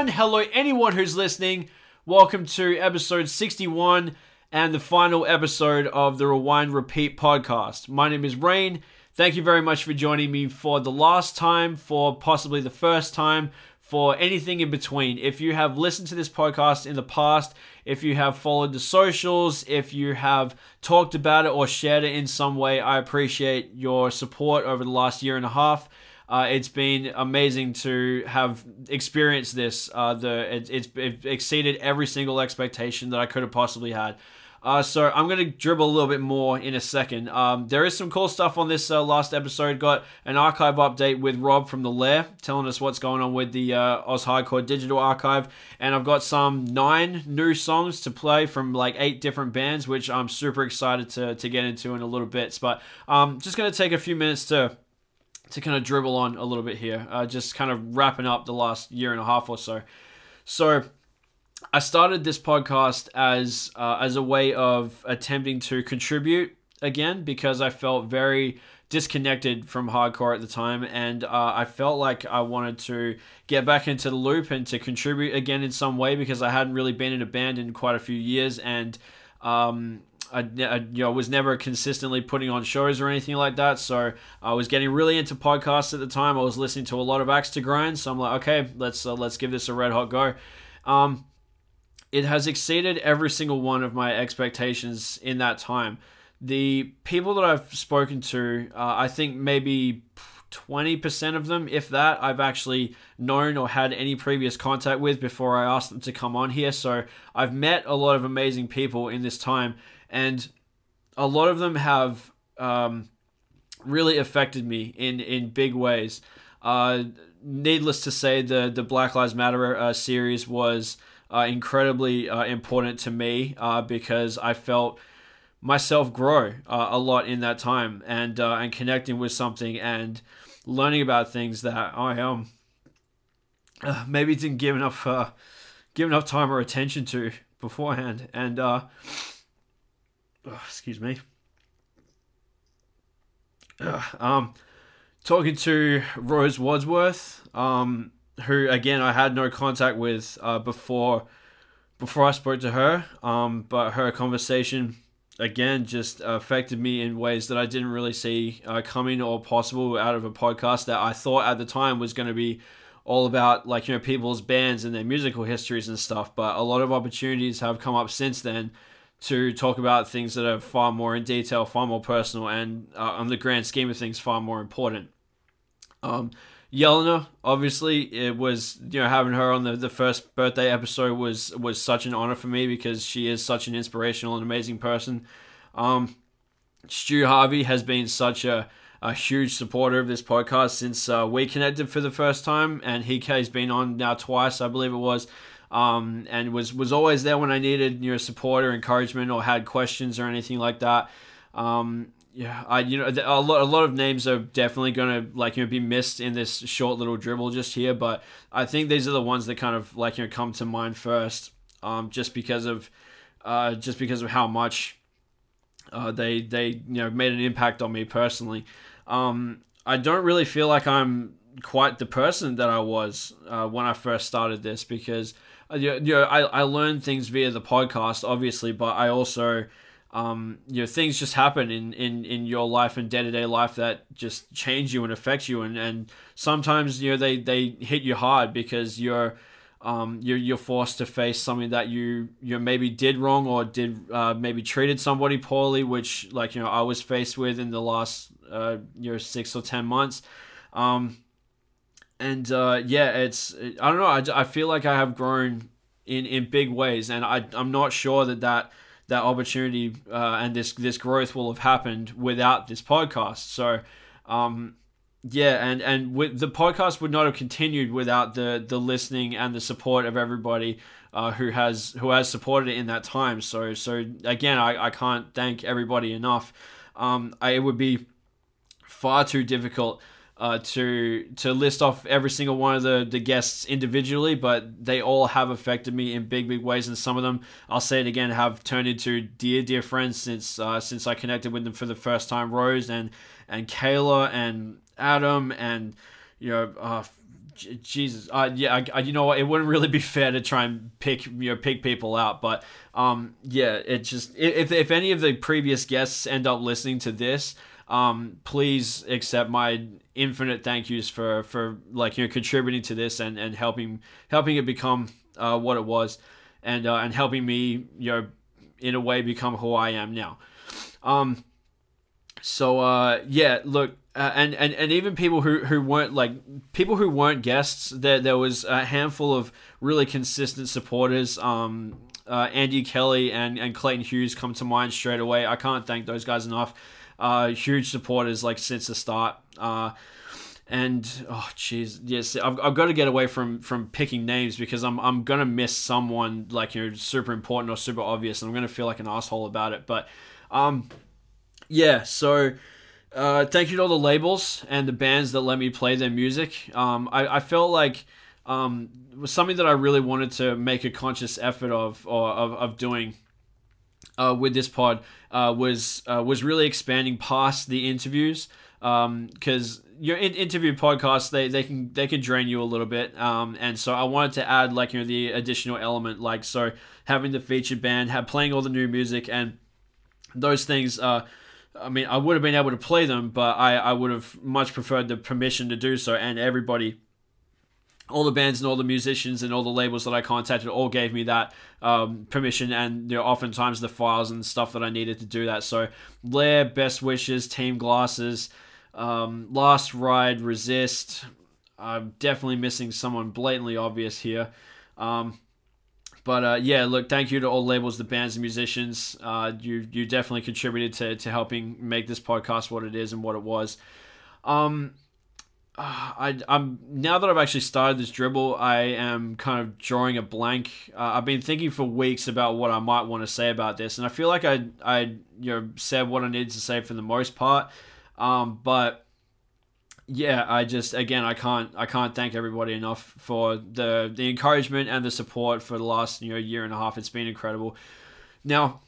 Hello, everyone. Hello, anyone who's listening. Welcome to episode 61 and the final episode of the Rewind Repeat podcast. My name is Rain. Thank you very much for joining me for the last time, for possibly the first time, for anything in between. If you have listened to this podcast in the past, if you have followed the socials, if you have talked about it or shared it in some way, I appreciate your support over the last year and a half. Uh, it's been amazing to have experienced this. Uh, the it, it's it exceeded every single expectation that I could have possibly had. Uh, so I'm going to dribble a little bit more in a second. Um, there is some cool stuff on this uh, last episode. Got an archive update with Rob from the Lair, telling us what's going on with the uh, Oz Hardcore Digital Archive, and I've got some nine new songs to play from like eight different bands, which I'm super excited to to get into in a little bit. But um, just going to take a few minutes to to kind of dribble on a little bit here, uh, just kind of wrapping up the last year and a half or so. So I started this podcast as uh, as a way of attempting to contribute again because I felt very disconnected from hardcore at the time, and uh, I felt like I wanted to get back into the loop and to contribute again in some way because I hadn't really been in a band in quite a few years, and um, I, I, you know was never consistently putting on shows or anything like that. So I was getting really into podcasts at the time. I was listening to a lot of Axe to Grind, so I'm like, okay, let's uh, let's give this a red hot go. Um, it has exceeded every single one of my expectations in that time. The people that I've spoken to, uh, I think maybe 20% of them, if that, I've actually known or had any previous contact with before I asked them to come on here. So I've met a lot of amazing people in this time, and a lot of them have um, really affected me in, in big ways. Uh, needless to say, the, the Black Lives Matter uh, series was uh, incredibly uh, important to me uh, because I felt myself grow uh, a lot in that time and and connecting with something and learning about things that I um maybe didn't give enough give enough time or attention to beforehand and oh, excuse me um talking to Rose Wadsworth um who again I had no contact with uh, before before I spoke to her. Um, but her conversation again just affected me in ways that I didn't really see uh, coming or possible out of a podcast that I thought at the time was going to be all about like you know people's bands and their musical histories and stuff. But a lot of opportunities have come up since then to talk about things that are far more in detail, far more personal, and uh, on the grand scheme of things, far more important. Um, Yelena, obviously, it was you know having her on the, the first birthday episode was was such an honor for me because she is such an inspirational and amazing person. Um, Stu Harvey has been such a, a huge supporter of this podcast since uh, we connected for the first time, and he has been on now twice, I believe it was, um, and was was always there when I needed you know support or encouragement or had questions or anything like that. Um, yeah, I you know a lot a lot of names are definitely going to like you know be missed in this short little dribble just here, but I think these are the ones that kind of like you know come to mind first, um, just because of uh, just because of how much uh, they they you know made an impact on me personally. Um, I don't really feel like I'm quite the person that I was uh, when I first started this because you know I I learned things via the podcast obviously, but I also um, you know things just happen in, in, in your life and day-to-day life that just change you and affect you. And, and sometimes you know they, they hit you hard because you're um, you're, you're forced to face something that you you maybe did wrong or did uh, maybe treated somebody poorly which like you know I was faced with in the last uh, you know six or ten months. Um, and uh, yeah it's I don't know I, I feel like I have grown in, in big ways and I, I'm not sure that that that opportunity uh, and this this growth will have happened without this podcast. So, um, yeah, and and with, the podcast would not have continued without the the listening and the support of everybody uh, who has who has supported it in that time. So so again, I, I can't thank everybody enough. Um, I, it would be far too difficult uh, to to list off every single one of the, the guests individually, but they all have affected me in big big ways, and some of them I'll say it again have turned into dear dear friends since uh, since I connected with them for the first time. Rose and and Kayla and Adam and you know uh, Jesus, uh, yeah, I, you know what? It wouldn't really be fair to try and pick you know pick people out, but um, yeah, it just if if any of the previous guests end up listening to this, um, please accept my infinite thank yous for for like you know contributing to this and and helping helping it become uh, what it was, and uh, and helping me you know in a way become who I am now. Um, so uh, yeah, look, uh, and, and and even people who, who weren't like people who weren't guests, there there was a handful of really consistent supporters. Um, uh, Andy Kelly and, and Clayton Hughes come to mind straight away. I can't thank those guys enough uh, huge supporters like since the start. Uh, and oh jeez, yes, I've, I've got to get away from from picking names because I'm I'm gonna miss someone like you know super important or super obvious, and I'm gonna feel like an asshole about it. But um, yeah, so. Uh, thank you to all the labels and the bands that let me play their music. Um, I, I felt like um, was something that I really wanted to make a conscious effort of or of, of doing uh, with this pod uh, was uh, was really expanding past the interviews Um because um, your in- interview podcasts they, they can they can drain you a little bit um, and so I wanted to add like you know the additional element like so having the featured band have playing all the new music and those things uh, I mean I would have been able to play them but I, I would have much preferred the permission to do so and everybody all the bands and all the musicians and all the labels that I contacted all gave me that um, permission and you know, oftentimes the files and stuff that I needed to do that. So Lair, Best Wishes, Team Glasses, um, Last Ride, Resist. I'm definitely missing someone blatantly obvious here. Um, but uh, yeah, look, thank you to all labels, the bands and musicians. Uh, you you definitely contributed to, to helping make this podcast what it is and what it was. Um, I, am now that I've actually started this dribble, I am kind of drawing a blank. Uh, I've been thinking for weeks about what I might want to say about this, and I feel like I, I, you know, said what I needed to say for the most part. Um, but yeah, I just again, I can't, I can't thank everybody enough for the the encouragement and the support for the last you know year and a half. It's been incredible. Now,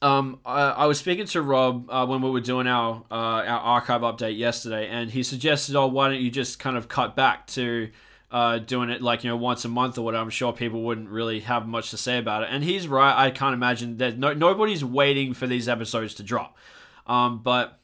um, I, I, was speaking to Rob uh, when we were doing our uh, our archive update yesterday, and he suggested, "Oh, why don't you just kind of cut back to uh, doing it like you know once a month or whatever?" I'm sure people wouldn't really have much to say about it, and he's right. I can't imagine that no, nobody's waiting for these episodes to drop, um, but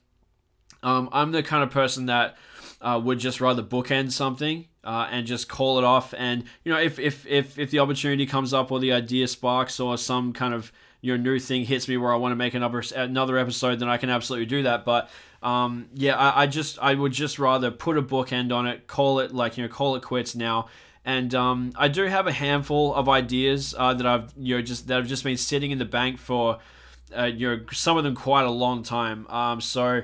um, I'm the kind of person that uh, would just rather bookend something uh, and just call it off. And you know, if if if if the opportunity comes up or the idea sparks or some kind of your new thing hits me where I want to make another another episode, then I can absolutely do that. But um, yeah, I, I, just I would just rather put a bookend on it, call it like you know, call it quits now. And um, I do have a handful of ideas uh, that I've you know just that have just been sitting in the bank for uh, you know some of them quite a long time. Um, so.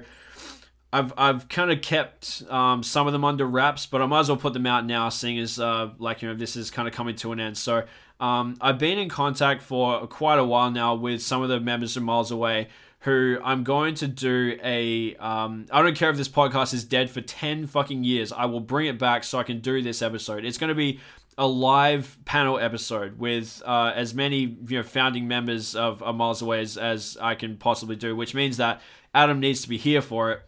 I've, I've kind of kept um, some of them under wraps, but I might as well put them out now, seeing as uh, like you know this is kind of coming to an end. So um, I've been in contact for quite a while now with some of the members from Miles Away who I'm going to do a. Um, I don't care if this podcast is dead for 10 fucking years. I will bring it back so I can do this episode. It's going to be a live panel episode with uh, as many you know founding members of, of Miles Away as, as I can possibly do, which means that Adam needs to be here for it.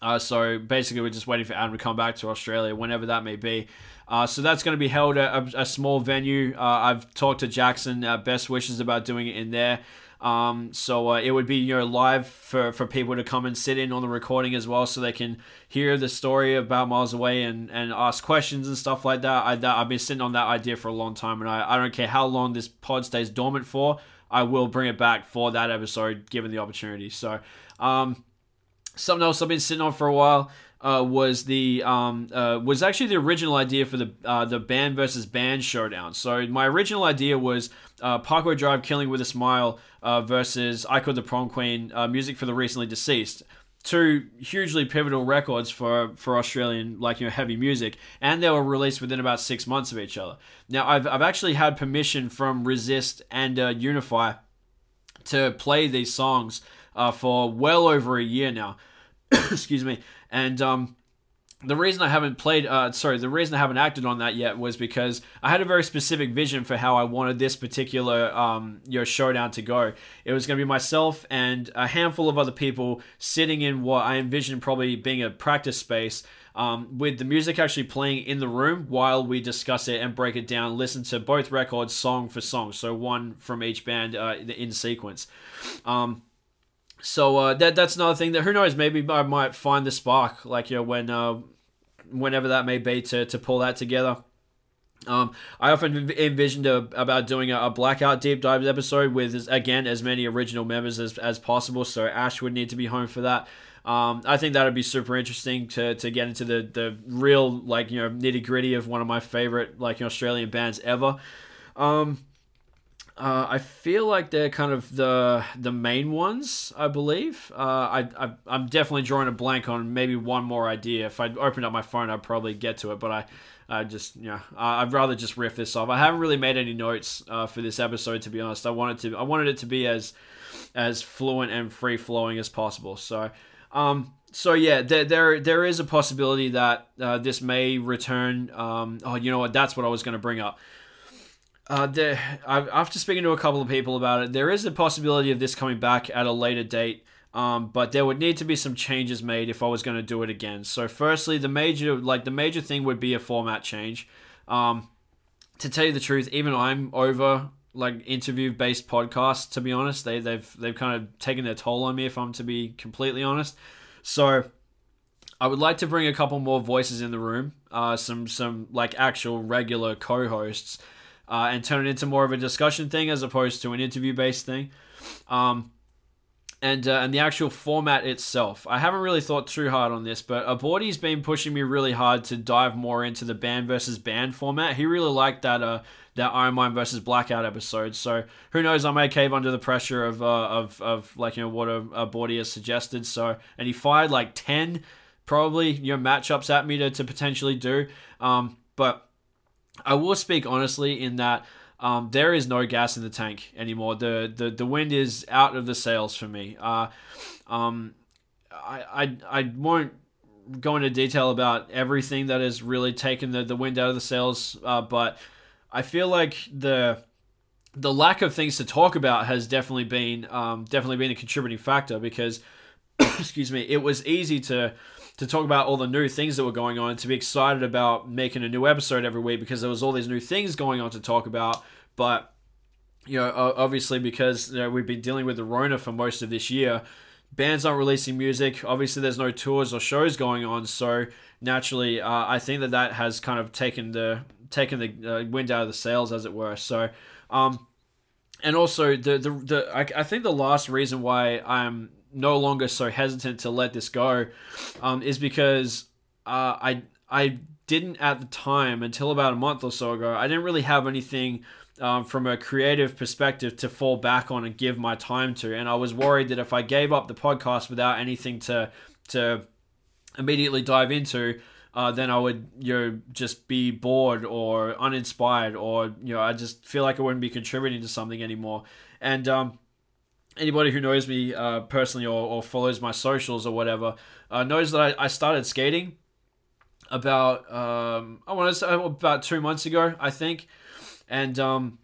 Uh, so basically, we're just waiting for Adam to come back to Australia, whenever that may be. Uh, so that's going to be held at a, a small venue. Uh, I've talked to Jackson, uh, Best Wishes, about doing it in there. Um, so uh, it would be you know live for, for people to come and sit in on the recording as well, so they can hear the story about Miles Away and, and ask questions and stuff like that. I, that. I've been sitting on that idea for a long time, and I, I don't care how long this pod stays dormant for. I will bring it back for that episode, given the opportunity. So, um, something else I've been sitting on for a while uh, was the um, uh, was actually the original idea for the uh, the band versus band showdown. So my original idea was uh, Parkway Drive, Killing with a Smile uh, versus I Killed the Prom Queen, uh, music for the recently deceased. Two hugely pivotal records for, for Australian like you know heavy music, and they were released within about six months of each other. Now I've, I've actually had permission from Resist and Unify to play these songs for well over a year now. Excuse me and um, the reason I haven't played, uh, sorry, the reason I haven't acted on that yet was because I had a very specific vision for how I wanted this particular um, you know, showdown to go. It was going to be myself and a handful of other people sitting in what I envisioned probably being a practice space. um, with the music actually playing in the room while we discuss it and break it down. Listen to both records song for song, so one from each band uh, in sequence. Um, so uh, that that's another thing that who knows maybe I might find the spark like you know when uh, whenever that may be to to pull that together. Um, I often envisioned a, about doing a, a, blackout deep dive episode with again as many original members as, as possible. So Ash would need to be home for that. Um, I think that would be super interesting to, to get into the, the real like you know nitty gritty of one of my favorite like Australian bands ever. Um, uh, I feel like they're kind of the the main ones. I believe. Uh, I, I I'm definitely drawing a blank on maybe one more idea. If I opened up my phone, I'd probably get to it. But I I just know I'd rather just riff this off. I haven't really made any notes uh, for this episode to be honest. I wanted to I wanted it to be as as fluent and free flowing as possible. So um so yeah there there, there is a possibility that uh, this may return. Um oh you know what that's what I was going to bring up. Uh, there, after speaking to a couple of people about it, there is a possibility of this coming back at a later date. Um, but there would need to be some changes made if I was going to do it again. So, firstly, the major like the major thing would be a format change. Um, to tell you the truth, even I'm over like interview based podcasts. To be honest, they they've they've kind of taken their toll on me. If I'm to be completely honest, so I would like to bring a couple more voices in the room, uh, some some like actual regular co-hosts, uh, and turn it into more of a discussion thing as opposed to an interview based thing. Um, and uh, and the actual format itself. I haven't really thought too hard on this, but Aborty's been pushing me really hard to dive more into the band versus band format. He really liked that uh that Iron versus Blackout episode. So who knows? I may cave under the pressure of uh, of of like you know what a, a has suggested. So and he fired like ten probably you know matchups at me to to potentially do. Um, but I will speak honestly in that um, there is no gas in the tank anymore. The, the the wind is out of the sails for me. Uh, um, I, I I won't go into detail about everything that has really taken the, the wind out of the sails, uh, but I feel like the the lack of things to talk about has definitely been um, definitely been a contributing factor because excuse me, it was easy to to talk about all the new things that were going on, to be excited about making a new episode every week because there was all these new things going on to talk about. But you know, obviously because you know, we've been dealing with the Rona for most of this year, bands aren't releasing music. Obviously, there's no tours or shows going on, so naturally, uh, I think that that has kind of taken the taken the uh, wind out of the sails, as it were. So. Um, and also the the, the I, I think the last reason why I'm no longer so hesitant to let this go um, is because uh, I I didn't at the time until about a month or so ago I didn't really have anything um, from a creative perspective to fall back on and give my time to. And I was worried that if I gave up the podcast without anything to to immediately dive into uh, then I would you know just be bored or uninspired or you know I just feel like I wouldn't be contributing to something anymore. And um, anybody who knows me uh, personally or, or, follows my socials or whatever uh, knows that I, I, started skating about um, I want to say about two months ago, I think, and um,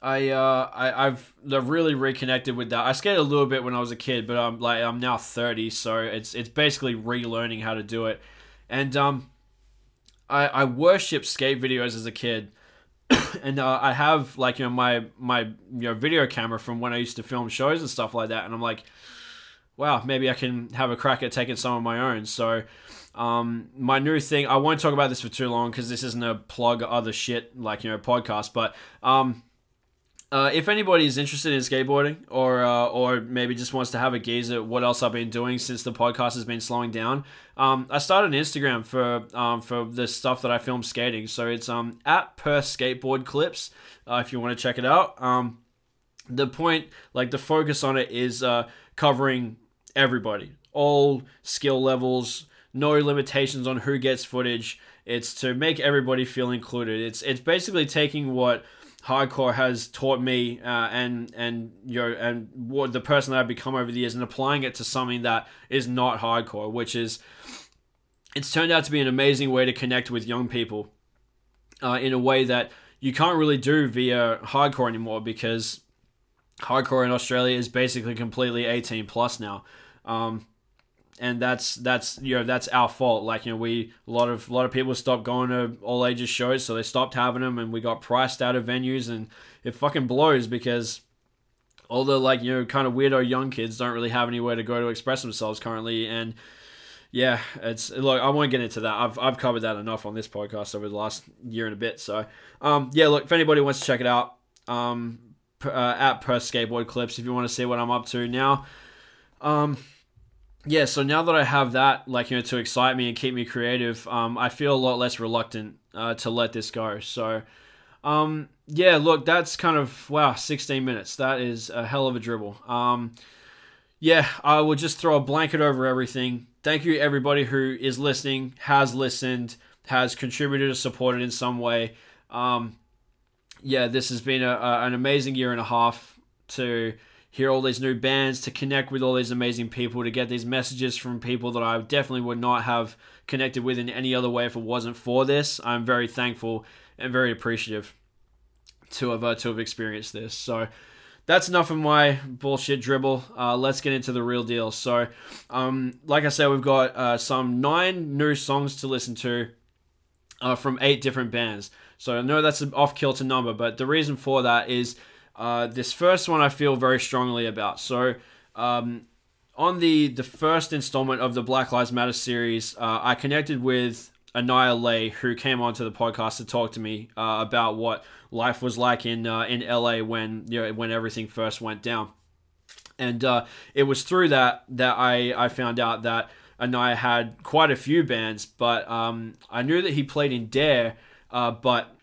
I, uh, I I've really reconnected with that. I skated a little bit when I was a kid, but I'm like I'm now 30, so it's it's basically relearning how to do it, and um, I I worship skate videos as a kid and uh, I have like you know my my you know video camera from when I used to film shows and stuff like that, and I'm like, wow, maybe I can have a crack at taking some of my own. So, um, my new thing, I won't talk about this for too long because this isn't a plug other shit like you know podcast, but um, uh, if anybody is interested in skateboarding or uh, or maybe just wants to have a gaze at what else I've been doing since the podcast has been slowing down, um, I started an Instagram for um, for the stuff that I film skating. So it's um, at per Skateboard Clips uh, if you want to check it out. Um, the point, like the focus on it, is uh, covering everybody, all skill levels, no limitations on who gets footage. It's to make everybody feel included. It's it's basically taking what hardcore has taught me uh, and and you know and what the person that I've become over the years and applying it to something that is not hardcore, which is it's turned out to be an amazing way to connect with young people uh, in a way that you can't really do via hardcore anymore because hardcore in Australia is basically completely 18 plus now. Um, and that's that's you know that's our fault. Like you know, we a lot of a lot of people stopped going to all ages shows, so they stopped having them, and we got priced out of venues, and it fucking blows because all the like you know kind of weirdo young kids don't really have anywhere to go to express themselves currently, and yeah, it's look. I won't get into that. I've I've covered that enough on this podcast over the last year and a bit. So um yeah, look if anybody wants to check it out um uh, at per skateboard clips if you want to see what I'm up to now. Um, yeah, so now that I have that, like you know, to excite me and keep me creative, um, I feel a lot less reluctant uh, to let this go. So, um, yeah, look, that's kind of wow, 16 minutes. That is a hell of a dribble. Um, yeah, I will just throw a blanket over everything. Thank you, everybody who is listening, has listened, has contributed or supported in some way. Um, yeah, this has been a, a, an amazing year and a half to hear all these new bands, to connect with all these amazing people, to get these messages from people that I definitely would not have connected with in any other way if it wasn't for this. I'm very thankful and very appreciative to have uh, to have experienced this. So that's enough of my bullshit dribble. Uh, let's get into the real deal. So, um, like I said, we've got uh, some nine new songs to listen to uh, from eight different bands. So I know that's an off kilter number, but the reason for that is uh, this first one I feel very strongly about. So um, on the the first installment of the Black Lives Matter series, uh, I connected with Anaya Lay, who came onto the podcast to talk to me uh, about what life was like in uh, in LA when you know when everything first went down. And uh, it was through that that I, I found out that Anaya had quite a few bands, but um, I knew that he played in Dare, uh, but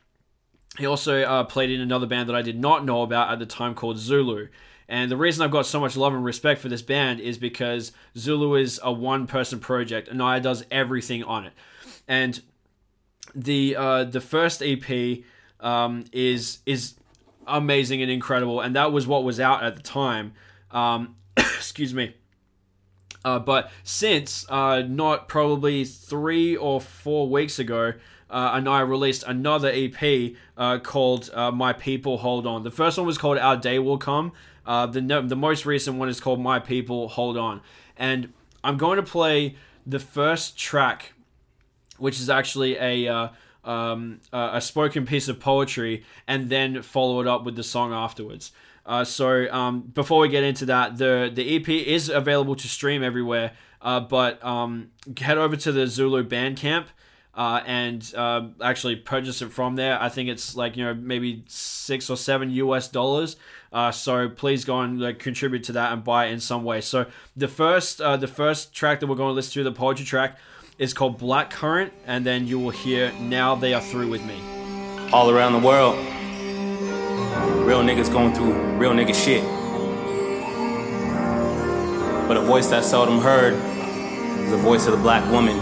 he also uh, played in another band that I did not know about at the time called Zulu. And the reason I've got so much love and respect for this band is because Zulu is a one person project. Anaya does everything on it. And the uh, the first EP um, is is amazing and incredible, and that was what was out at the time. Um, excuse me. Uh, but since uh, not probably three or four weeks ago, uh, Anaya released another EP uh, called uh, My People Hold On. The first one was called Our Day Will Come. Uh, the the most recent one is called My People Hold On. And I'm going to play the first track, which is actually a uh, um, a spoken piece of poetry, and then follow it up with the song afterwards. Uh, so um, before we get into that, the the EP is available to stream everywhere. Uh, but um, head over to the Zulu Bandcamp uh, and uh, actually purchase it from there. I think it's like you know maybe six or seven US dollars. Uh, so please go and like, contribute to that and buy it in some way. So the first uh, the first track that we're going to listen to, the poetry track, is called Black Current, and then you will hear Now They Are Through with Me. All around the world, real niggas going through real nigga shit. But a voice that's seldom heard is the voice of the black woman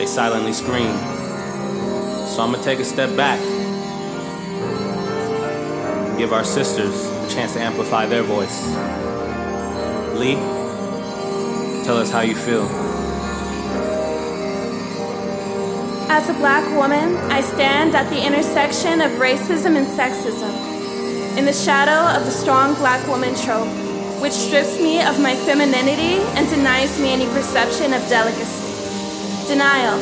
they silently scream. So I'm gonna take a step back, give our sisters a chance to amplify their voice. Lee, tell us how you feel. As a black woman, I stand at the intersection of racism and sexism, in the shadow of the strong black woman trope, which strips me of my femininity and denies me any perception of delicacy denial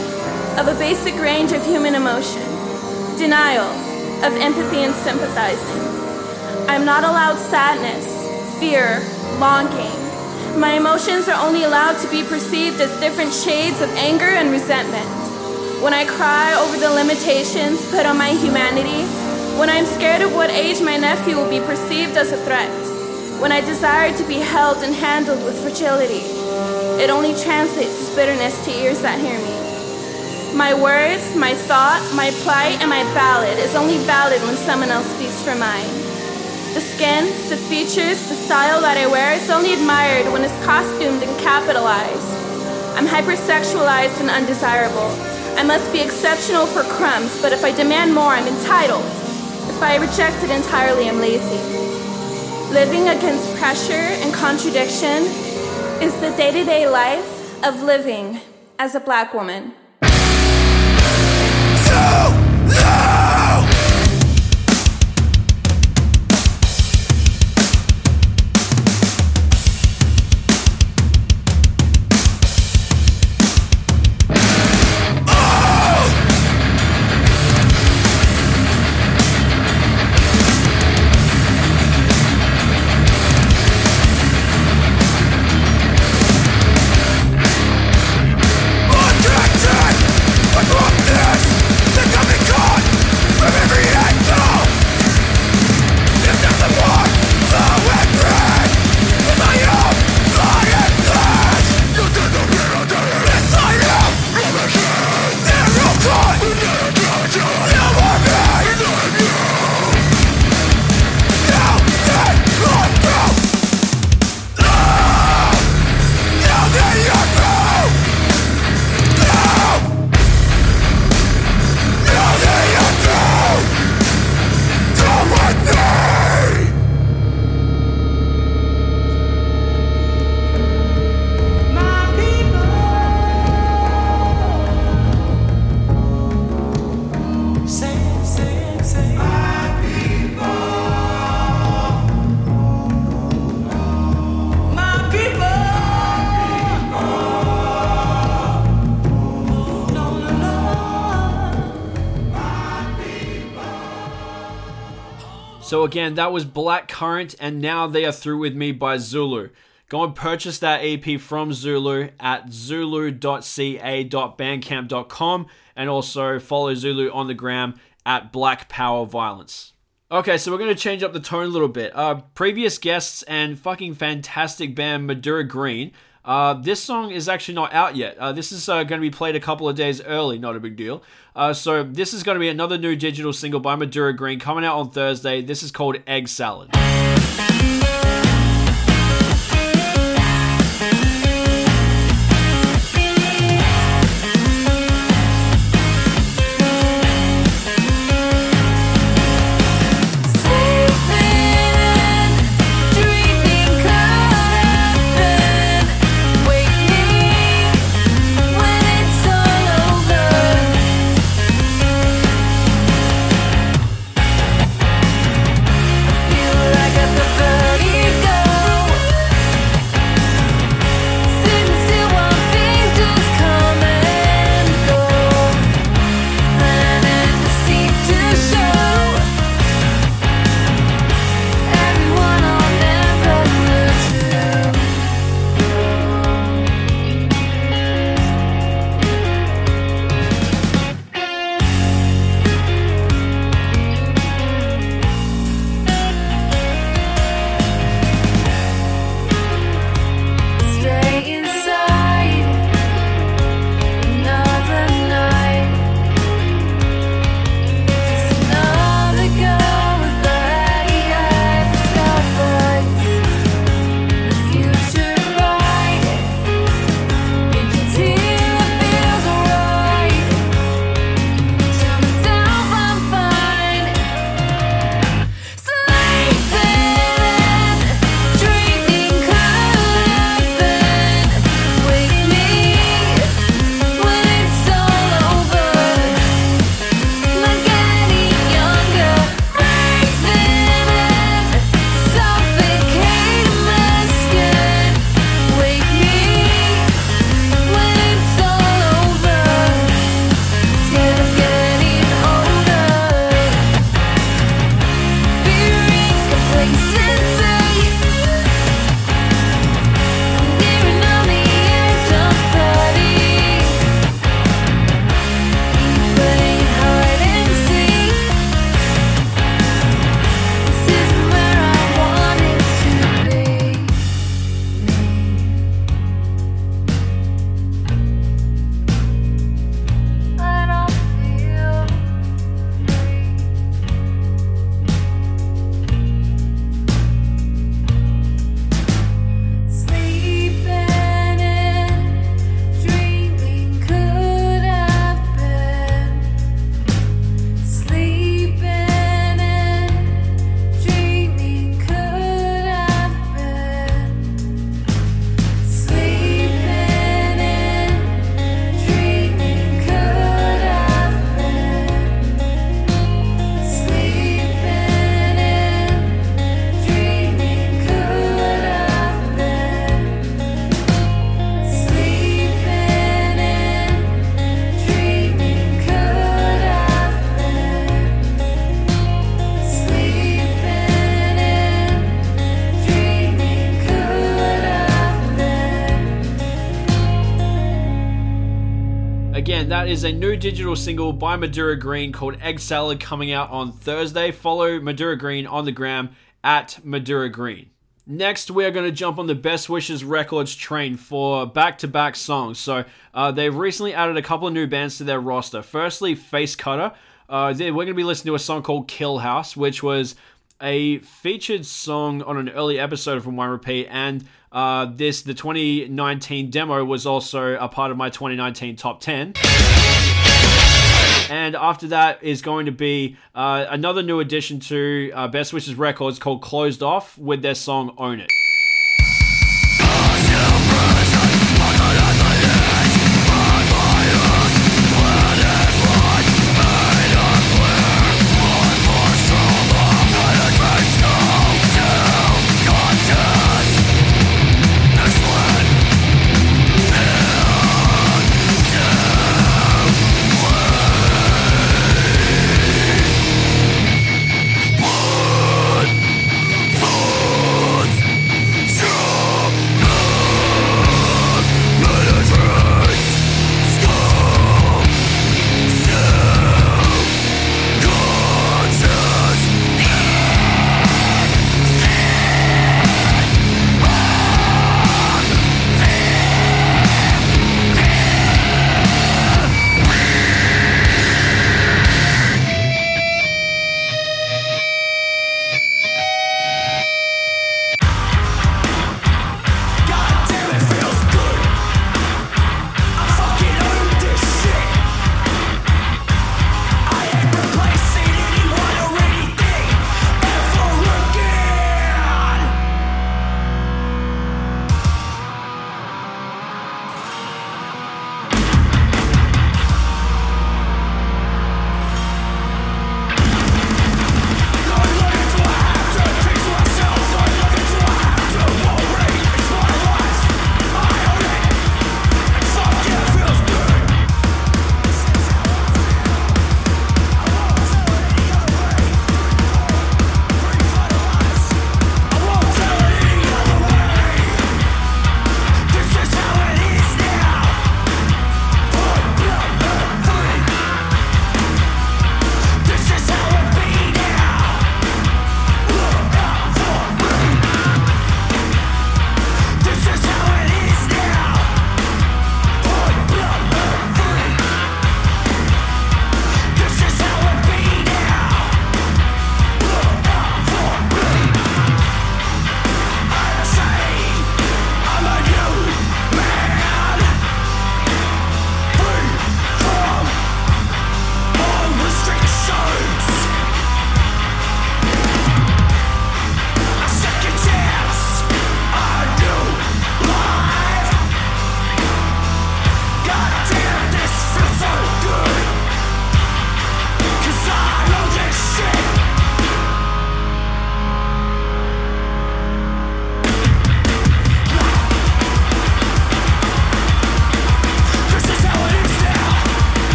of a basic range of human emotion, denial of empathy and sympathizing. I'm not allowed sadness, fear, longing. My emotions are only allowed to be perceived as different shades of anger and resentment. When I cry over the limitations put on my humanity, when I'm scared of what age my nephew will be perceived as a threat, when I desire to be held and handled with fragility, it only translates bitterness to ears that hear me. My words, my thought, my plight, and my ballad is only valid when someone else speaks for mine. The skin, the features, the style that I wear is only admired when it's costumed and capitalized. I'm hypersexualized and undesirable. I must be exceptional for crumbs, but if I demand more, I'm entitled. If I reject it entirely, I'm lazy. Living against pressure and contradiction is the day to day life of living as a black woman. Again, that was Black Current, and now they are through with me by Zulu. Go and purchase that EP from Zulu at zulu.ca.bandcamp.com and also follow Zulu on the gram at Black Power Violence. Okay, so we're going to change up the tone a little bit. Uh, previous guests and fucking fantastic band Madura Green. Uh, this song is actually not out yet. Uh, this is uh, going to be played a couple of days early, not a big deal. Uh, so, this is going to be another new digital single by Madura Green coming out on Thursday. This is called Egg Salad. Is a new digital single by Madura Green called Egg Salad coming out on Thursday. Follow Madura Green on the gram at Madura Green. Next, we are going to jump on the Best Wishes Records train for back to back songs. So, uh, they've recently added a couple of new bands to their roster. Firstly, Face Cutter. Uh, we're going to be listening to a song called Kill House, which was a featured song on an early episode from One Repeat, and uh, this the 2019 demo was also a part of my 2019 top 10. And after that is going to be uh, another new addition to uh, Best Wishes Records called Closed Off with their song Own It.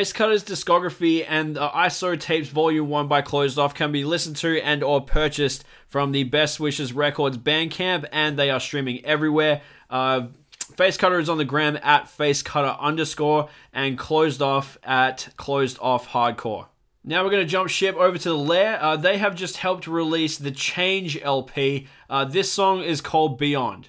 Face Cutter's discography and uh, ISO Tapes Volume 1 by Closed Off can be listened to and or purchased from the Best Wishes Records Bandcamp and they are streaming everywhere. Uh, Face Cutter is on the gram at Face Cutter underscore and Closed Off at Closed Off Hardcore. Now we're going to jump ship over to the Lair. Uh, they have just helped release the Change LP. Uh, this song is called Beyond.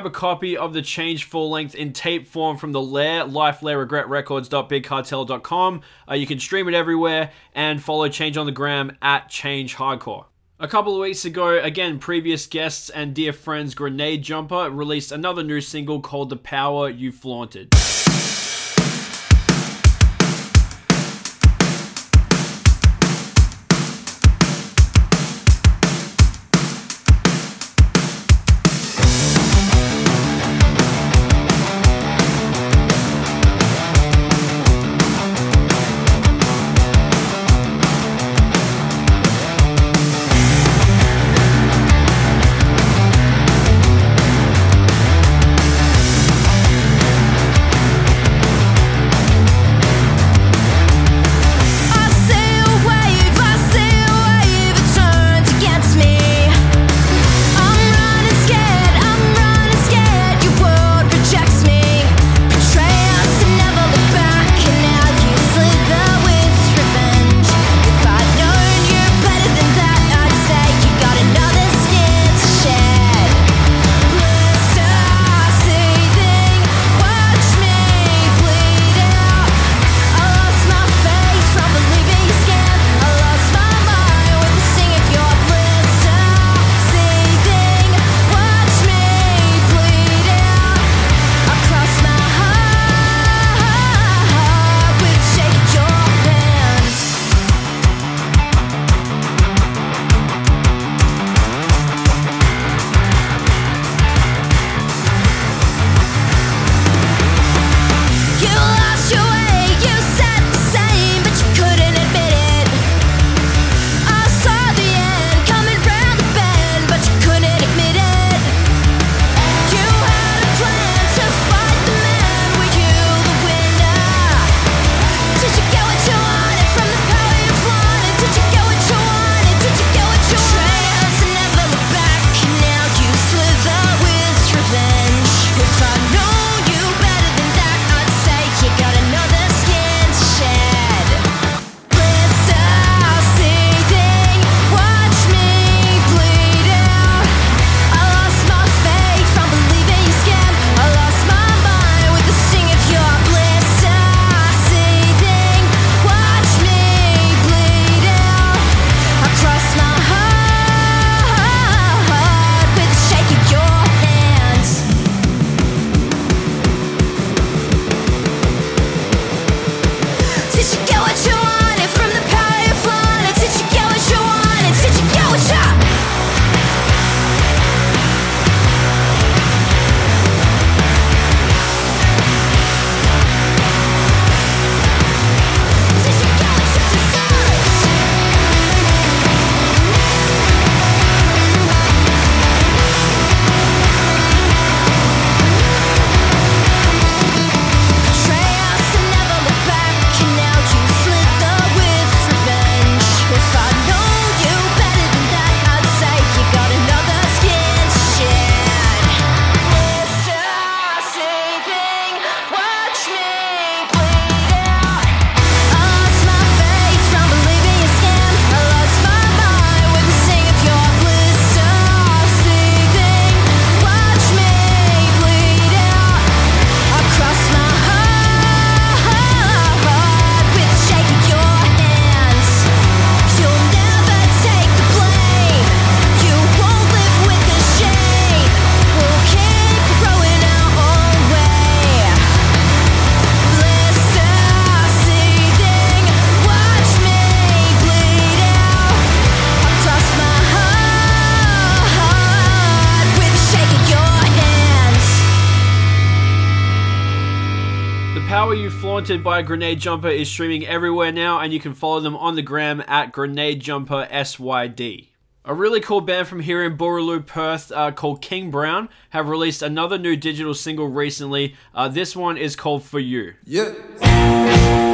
Grab a copy of the Change full length in tape form from the Lair, Life Lair Regret Records.bigcartel.com. Uh, you can stream it everywhere and follow Change on the gram at Change Hardcore. A couple of weeks ago, again, previous guests and dear friends Grenade Jumper released another new single called The Power You Flaunted. By Grenade Jumper is streaming everywhere now, and you can follow them on the gram at Grenade Jumper SYD. A really cool band from here in Boorloo, Perth, uh, called King Brown, have released another new digital single recently. Uh, this one is called For You. Yeah.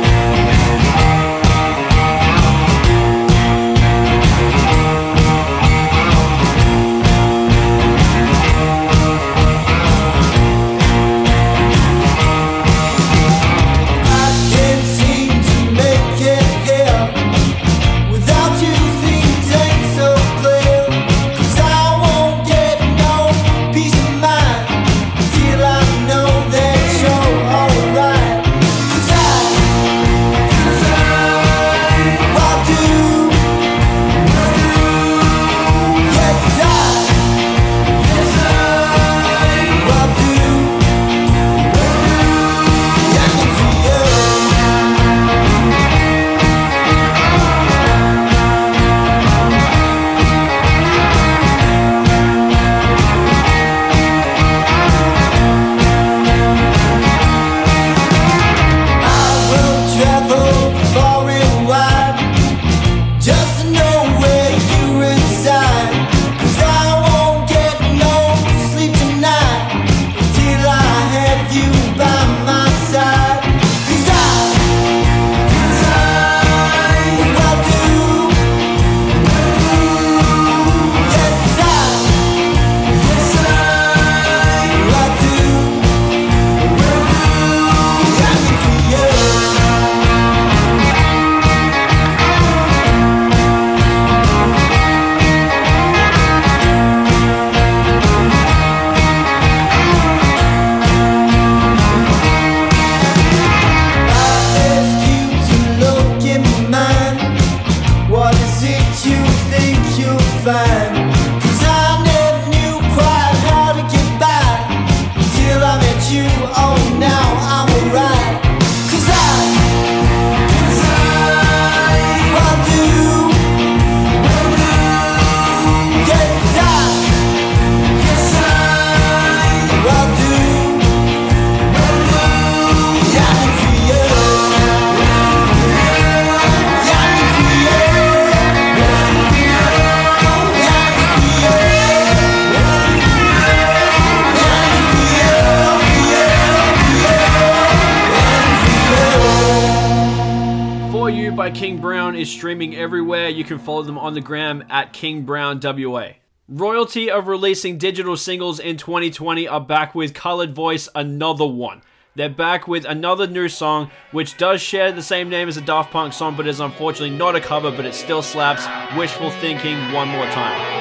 On the gram at King Brown WA. Royalty of releasing digital singles in 2020 are back with Colored Voice, another one. They're back with another new song, which does share the same name as a Daft Punk song, but is unfortunately not a cover, but it still slaps. Wishful Thinking one more time.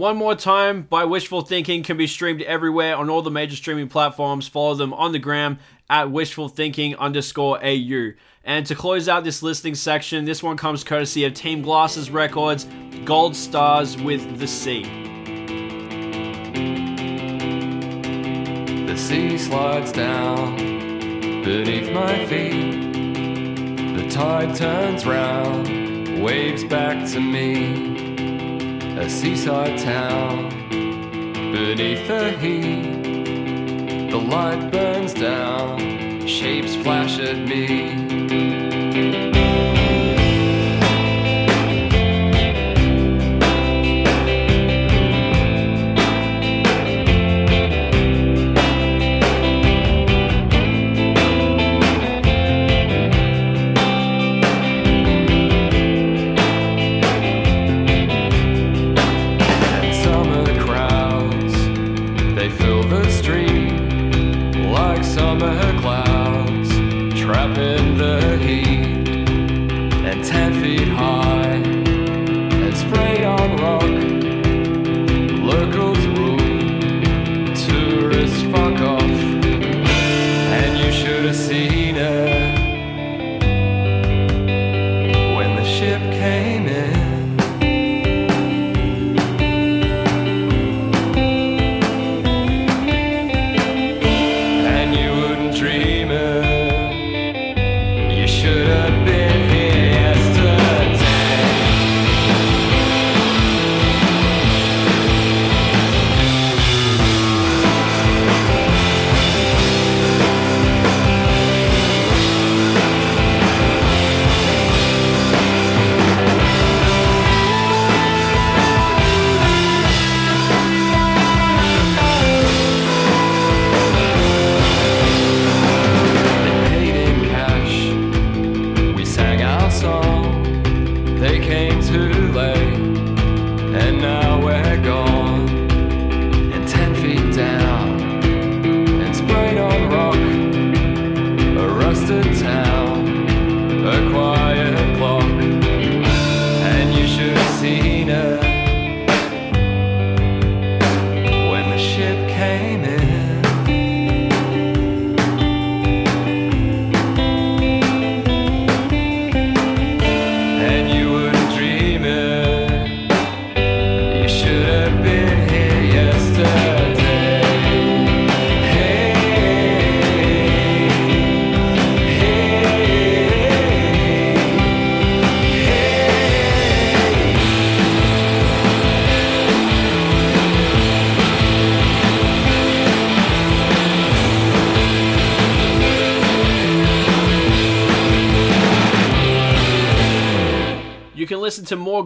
One More Time by Wishful Thinking can be streamed everywhere on all the major streaming platforms. Follow them on the gram at wishful thinking underscore AU. And to close out this listening section, this one comes courtesy of Team Glasses Records, Gold Stars with the Sea. The sea slides down beneath my feet. The tide turns round, waves back to me. A seaside town beneath the heat. The light burns down, shapes flash at me.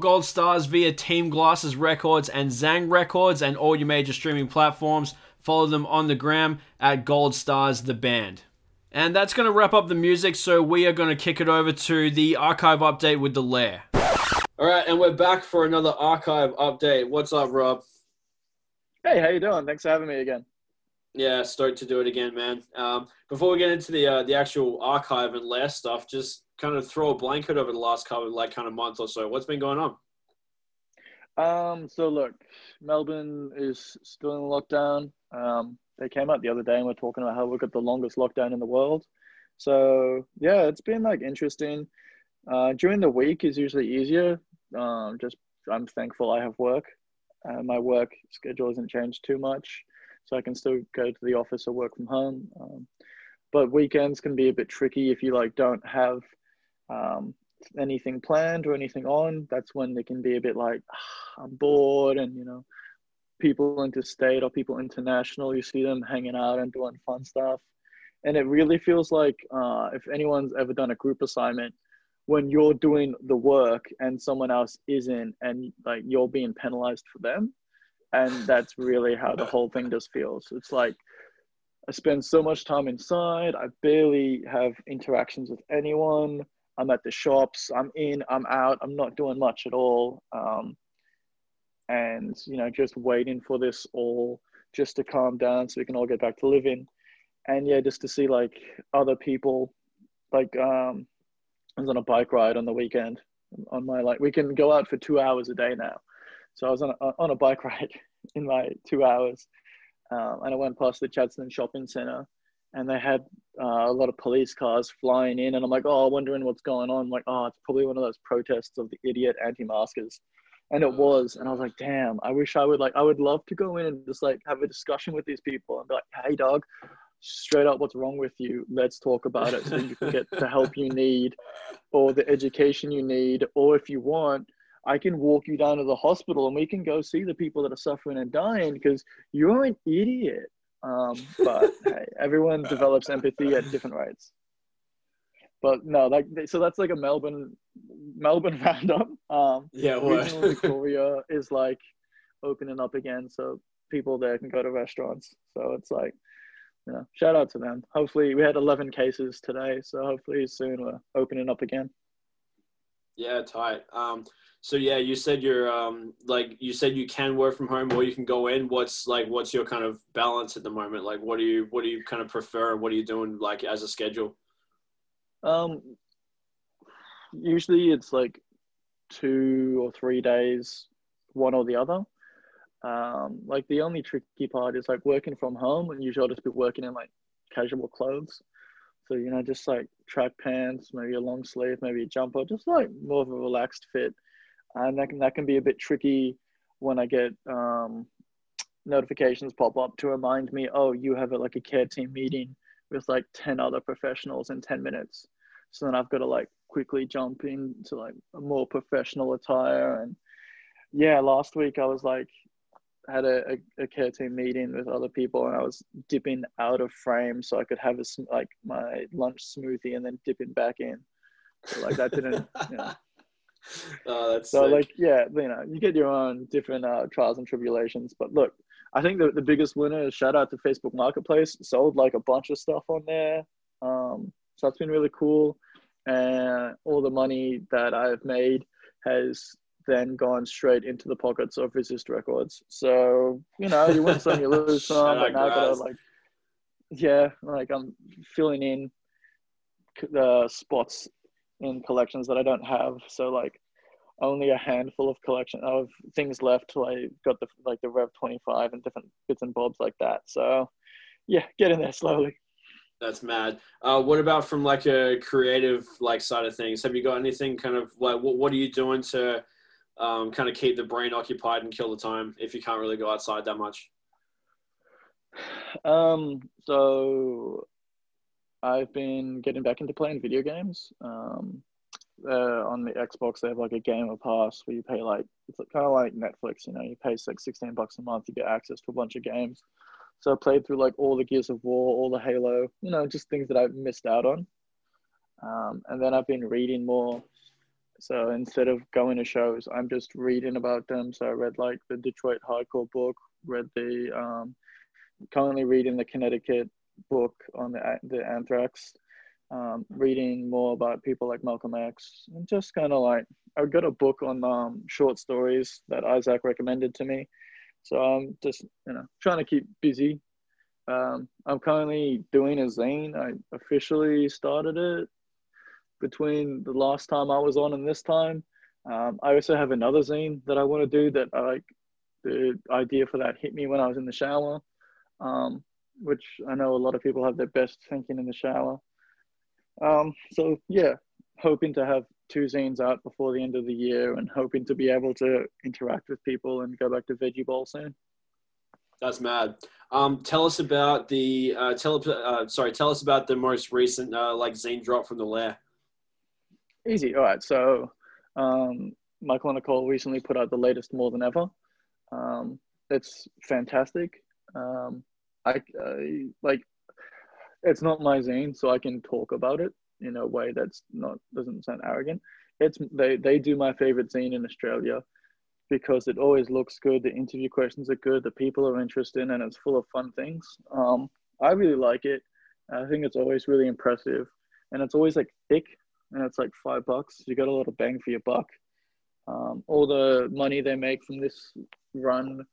Gold Stars via Team Glasses Records and Zang Records and all your major streaming platforms. Follow them on the gram at Gold Stars the band. And that's going to wrap up the music, so we are going to kick it over to the archive update with the Lair. All right, and we're back for another archive update. What's up, Rob? Hey, how you doing? Thanks for having me again. Yeah, stoked to do it again, man. Um, before we get into the uh, the actual archive and last stuff, just kind of throw a blanket over the last couple, like kind of month or so. What's been going on? Um, so look, Melbourne is still in lockdown. Um, they came out the other day and we're talking about how we've got the longest lockdown in the world. So yeah, it's been like interesting. Uh, during the week is usually easier. Um, just I'm thankful I have work. Uh, my work schedule hasn't changed too much, so I can still go to the office or work from home. Um, but weekends can be a bit tricky if you like don't have um, anything planned or anything on. That's when they can be a bit like "Ah, I'm bored, and you know, people interstate or people international, you see them hanging out and doing fun stuff, and it really feels like uh, if anyone's ever done a group assignment when you're doing the work and someone else isn't and like you're being penalized for them and that's really how the whole thing just feels. It's like i spend so much time inside i barely have interactions with anyone i'm at the shops i'm in i'm out i'm not doing much at all um, and you know just waiting for this all just to calm down so we can all get back to living. And yeah just to see like other people like um I was on a bike ride on the weekend on my like we can go out for two hours a day now So I was on a, on a bike ride in my two hours, um, and I went past the Chadstone Shopping Centre, and they had uh, a lot of police cars flying in, and I'm like, oh, wondering what's going on. I'm like, oh, it's probably one of those protests of the idiot anti-maskers, and it was. And I was like, damn, I wish I would like, I would love to go in and just like have a discussion with these people and be like, hey, dog, straight up, what's wrong with you? Let's talk about it so you can get the help you need, or the education you need, or if you want. I can walk you down to the hospital and we can go see the people that are suffering and dying because you're an idiot. Um, but hey, everyone develops empathy at different rates. But no, like so that's like a Melbourne Melbourne roundup. Um, Yeah, regional Victoria is like opening up again, so people there can go to restaurants. So it's like, you know, shout out to them. Hopefully, we had 11 cases today, so hopefully soon we're opening up again. Yeah, tight. Um, so yeah, you said you're um, like you said you can work from home or you can go in. What's like what's your kind of balance at the moment? Like, what do you what do you kind of prefer? What are you doing like as a schedule? Um, usually it's like two or three days, one or the other. Um, like the only tricky part is like working from home, and usually I'll just be working in like casual clothes. So you know, just like track pants, maybe a long sleeve, maybe a jumper, just like more of a relaxed fit. And that can that can be a bit tricky when I get um, notifications pop up to remind me, oh, you have a, like a care team meeting with like ten other professionals in ten minutes. So then I've got to like quickly jump into like a more professional attire. And yeah, last week I was like had a, a, a care team meeting with other people and I was dipping out of frame so I could have a, like my lunch smoothie and then dipping back in. So like that didn't, you know. Oh, that's So sick. like, yeah, you know, you get your own different uh, trials and tribulations. But look, I think the, the biggest winner is shout out to Facebook Marketplace. Sold like a bunch of stuff on there. Um, so that's been really cool. And all the money that I've made has then gone straight into the pockets of Resist Records. So, you know, you win some, you lose some, but now I gotta like, yeah, like I'm filling in the spots in collections that I don't have. So like only a handful of collection of things left. Like got the like the Rev 25 and different bits and bobs like that. So yeah, get in there slowly. That's mad. Uh, what about from like a creative like side of things? Have you got anything kind of like what what are you doing to um, kind of keep the brain occupied and kill the time if you can't really go outside that much? Um, so I've been getting back into playing video games. Um, uh, on the Xbox, they have like a gamer pass where you pay like it's kind of like Netflix. You know, you pay like sixteen bucks a month, you get access to a bunch of games. So I played through like all the Gears of War, all the Halo. You know, just things that I've missed out on. Um, and then I've been reading more. So instead of going to shows, I'm just reading about them. So I read like the Detroit Hardcore book, read the um, currently reading the Connecticut book on the the anthrax, um, reading more about people like Malcolm X, and just kind of like I got a book on um, short stories that Isaac recommended to me. So I'm just you know trying to keep busy. Um, I'm currently doing a zine. I officially started it between the last time I was on and this time. Um, I also have another zine that I want to do that I like. The idea for that hit me when I was in the shower um, which I know a lot of people have their best thinking in the shower. Um, so yeah, hoping to have two zines out before the end of the year, and hoping to be able to interact with people and go back to Veggie Bowl soon. That's mad. Um, tell us about the uh, tell uh, sorry, tell us about the most recent uh, like zine drop from the lair. Easy. All right. So um, Michael and Nicole recently put out the latest More Than Ever. Um, it's fantastic. Um, I, I like. It's not my zine, so I can talk about it in a way that's not doesn't sound arrogant. It's they they do my favorite zine in Australia because it always looks good. The interview questions are good. The people are interested, and it's full of fun things. Um, I really like it. I think it's always really impressive, and it's always like thick, and it's like five bucks. You got a lot of bang for your buck. Um, all the money they make from this run,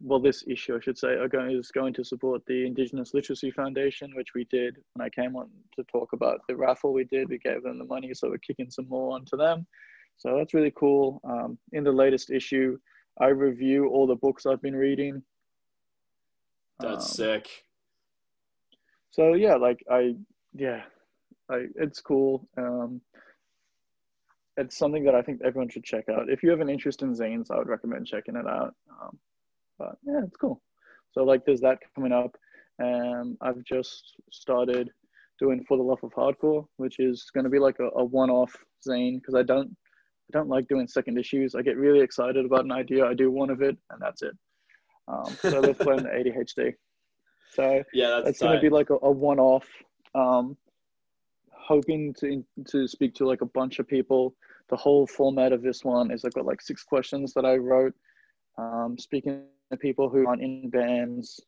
well, this issue, I should say, are going is going to support the Indigenous Literacy Foundation, which we did when I came on to talk about the raffle we did. We gave them the money, so we're kicking some more onto them. So that's really cool. Um, in the latest issue, I review all the books I've been reading. That's Um, sick. so yeah like i yeah I, it's cool. Um it's something that i think everyone should check out. If you have an interest in zines i would recommend checking it out. Um, but yeah it's cool. So like there's that coming up. And i've just started doing for the love of hardcore which is going to be like a, a one-off zine because i don't i don't like doing second issues. I get really excited about an idea i do one of it and that's it. Um, so let's blame the adhd so Yeah, that's it's going to be like a, a one-off um hoping to to speak to like a bunch of people. The whole format of this one is i've got like six questions that i wrote um speaking to people who aren't in bands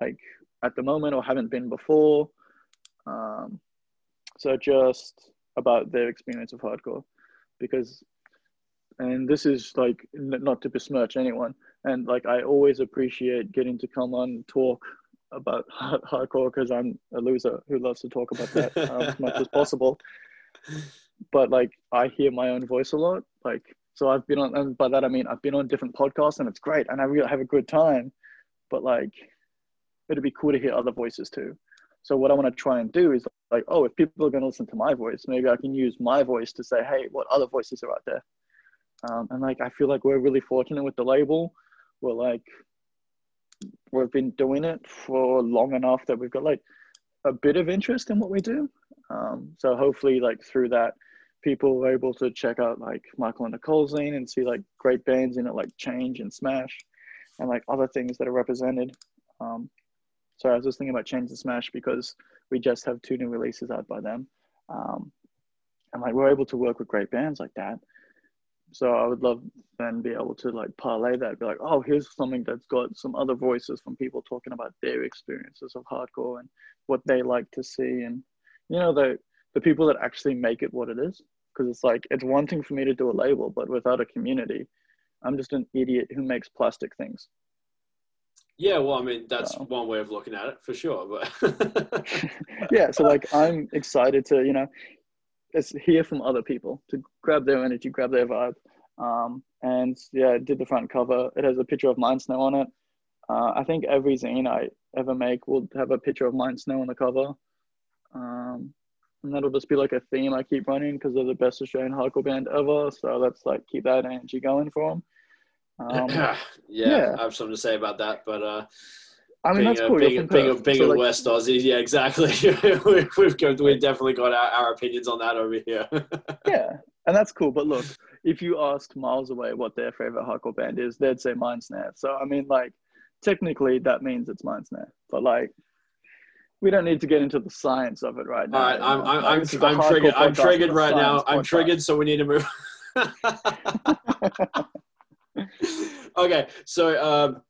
like at the moment or haven't been before. Um so just about their experience of hardcore because and this is like n- not to besmirch anyone. And like i always appreciate getting to come on talk about hard- hardcore because i'm a loser who loves to talk about that um, as much as possible. But like i hear my own voice a lot like so i've been on and by that i mean i've been on different podcasts and it's great and i really have a good time but like it'd be cool to hear other voices too. So what i want to try and do is like oh if people are going to listen to my voice maybe i can use my voice to say hey what other voices are out there? Um, and like i feel like we're really fortunate with the label. We're like we've been doing it for long enough that we've got like a bit of interest in what we do. Um, so hopefully like through that people are able to check out like michael and Nicole's zine and see like great bands in it like change and smash and like other things that are represented. Um, so i was just thinking about change and smash because we just have two new releases out by them. Um, and like we're able to work with great bands like that so I would love then be able to like parlay that, be like, oh, here's something that's got some other voices from people talking about their experiences of hardcore and what they like to see, and you know the the people that actually make it what it is. Because it's like it's one thing for me to do a label, but without a community, I'm just an idiot who makes plastic things. Yeah, well, I mean, that's So- one way of looking at it for sure. But yeah, so like I'm excited to you know, it's hear from other people to grab their energy, grab their vibe. Um, and yeah, I did the front cover. It has a picture of Mind Snare on it. Uh, I think every zine I ever make will have a picture of Mind Snare on the cover. Um, and that'll just be like a theme I keep running because they're the best Australian hardcore band ever. So let's like keep that energy going for them. Um, yeah, yeah. I have something to say about that. But uh, I mean being that's a, cool. Being, being, a, being So, a like, West Aussie, yeah, exactly. we've, we've, got, we've definitely got our, our opinions on that over here. yeah, and that's cool. But look, if you asked miles away what their favorite hardcore band is, they'd say Mind Snare. So I mean, like, technically that means it's Mind Snare. But like, we don't need to get into the science of it right now. All right, I'm. I'm, I'm, this is a I'm triggered. I'm triggered right now. I'm podcast. triggered, so we need to move. okay, so um,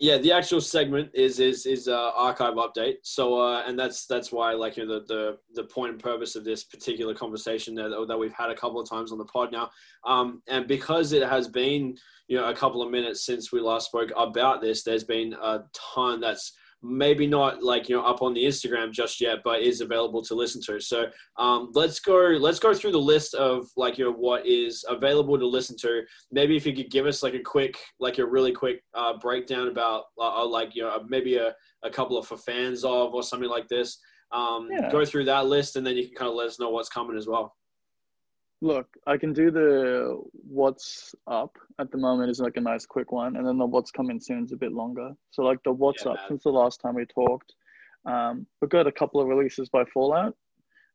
yeah, the actual segment is is is uh, archive update. So uh, and that's that's why like you know the the the point and purpose of this particular conversation that that we've had a couple of times on the pod now, um, and because it has been you know a couple of minutes since we last spoke about this, there's been a ton that's maybe not like you know up on the Instagram just yet, but is available to listen to. So um, let's go let's go through the list of like you know what is available to listen to. Maybe if you could give us like a quick like a really quick uh, breakdown about uh, like you know maybe a, a couple of for fans of or something like this. Um, Yeah. Go through that list and then you can kind of let us know what's coming as well. Look, I can do the what's up at the moment is like a nice quick one, and then the what's coming soon is a bit longer. So like the what's Yeah, up man. since the last time we talked, um, we've got a couple of releases by Fallout,